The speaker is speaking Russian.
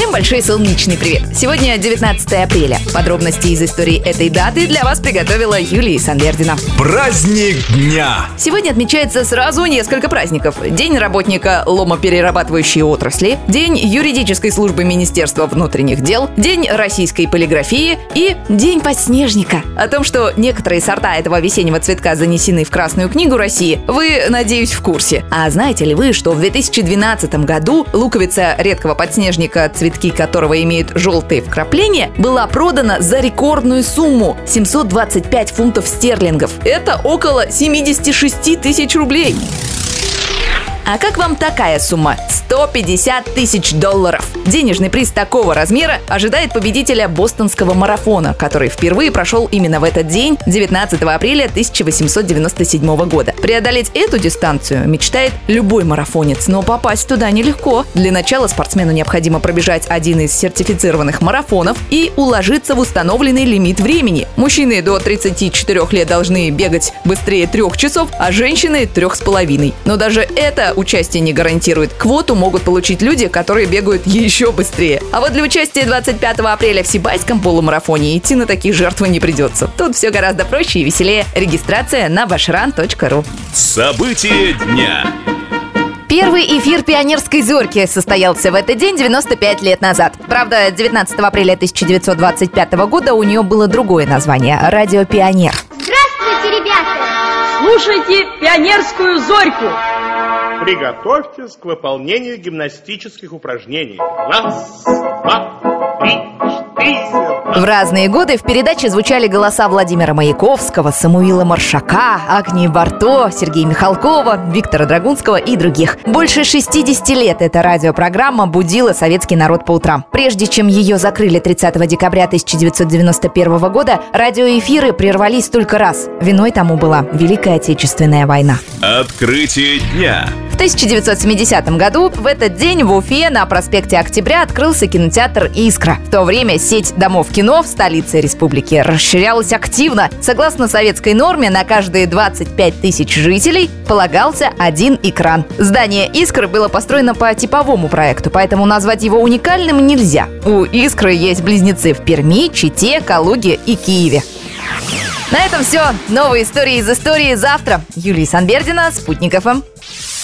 Всем большой солнечный привет! Сегодня 19 апреля. Подробности из истории этой даты для вас приготовила Юлия Санвердина. Праздник дня! Сегодня отмечается сразу несколько праздников. День работника ломоперерабатывающей отрасли, День юридической службы Министерства внутренних дел, День российской полиграфии и День подснежника. О том, что некоторые сорта этого весеннего цветка занесены в Красную книгу России, вы, надеюсь, в курсе. А знаете ли вы, что в 2012 году луковица редкого подснежника цветки которого имеют желтые вкрапления, была продана за рекордную сумму – 725 фунтов стерлингов. Это около 76 тысяч рублей. А как вам такая сумма? 150 тысяч долларов. Денежный приз такого размера ожидает победителя бостонского марафона, который впервые прошел именно в этот день, 19 апреля 1897 года. Преодолеть эту дистанцию мечтает любой марафонец, но попасть туда нелегко. Для начала спортсмену необходимо пробежать один из сертифицированных марафонов и уложиться в установленный лимит времени. Мужчины до 34 лет должны бегать быстрее трех часов, а женщины трех с половиной. Но даже это участие не гарантирует. Квоту могут получить люди, которые бегают еще быстрее. А вот для участия 25 апреля в Сибайском полумарафоне идти на такие жертвы не придется. Тут все гораздо проще и веселее. Регистрация на bashran.ru. События дня. Первый эфир «Пионерской зорьки» состоялся в этот день 95 лет назад. Правда, 19 апреля 1925 года у нее было другое название – «Радио Пионер». Здравствуйте, ребята! Слушайте пионерскую зорьку. Приготовьтесь к выполнению гимнастических упражнений. Раз, два, три, четыре. В разные годы в передаче звучали голоса Владимира Маяковского, Самуила Маршака, Агнии Барто, Сергея Михалкова, Виктора Драгунского и других. Больше 60 лет эта радиопрограмма будила советский народ по утрам. Прежде чем ее закрыли 30 декабря 1991 года, радиоэфиры прервались только раз. Виной тому была Великая Отечественная война. Открытие дня. В 1970 году в этот день в Уфе на проспекте Октября открылся кинотеатр «Искра». В то время сеть домов кино в столице республики расширялась активно. Согласно советской норме, на каждые 25 тысяч жителей полагался один экран. Здание «Искры» было построено по типовому проекту, поэтому назвать его уникальным нельзя. У «Искры» есть близнецы в Перми, Чите, Калуге и Киеве. На этом все. Новые истории из истории завтра. Юлия Санбердина, Спутник ФМ.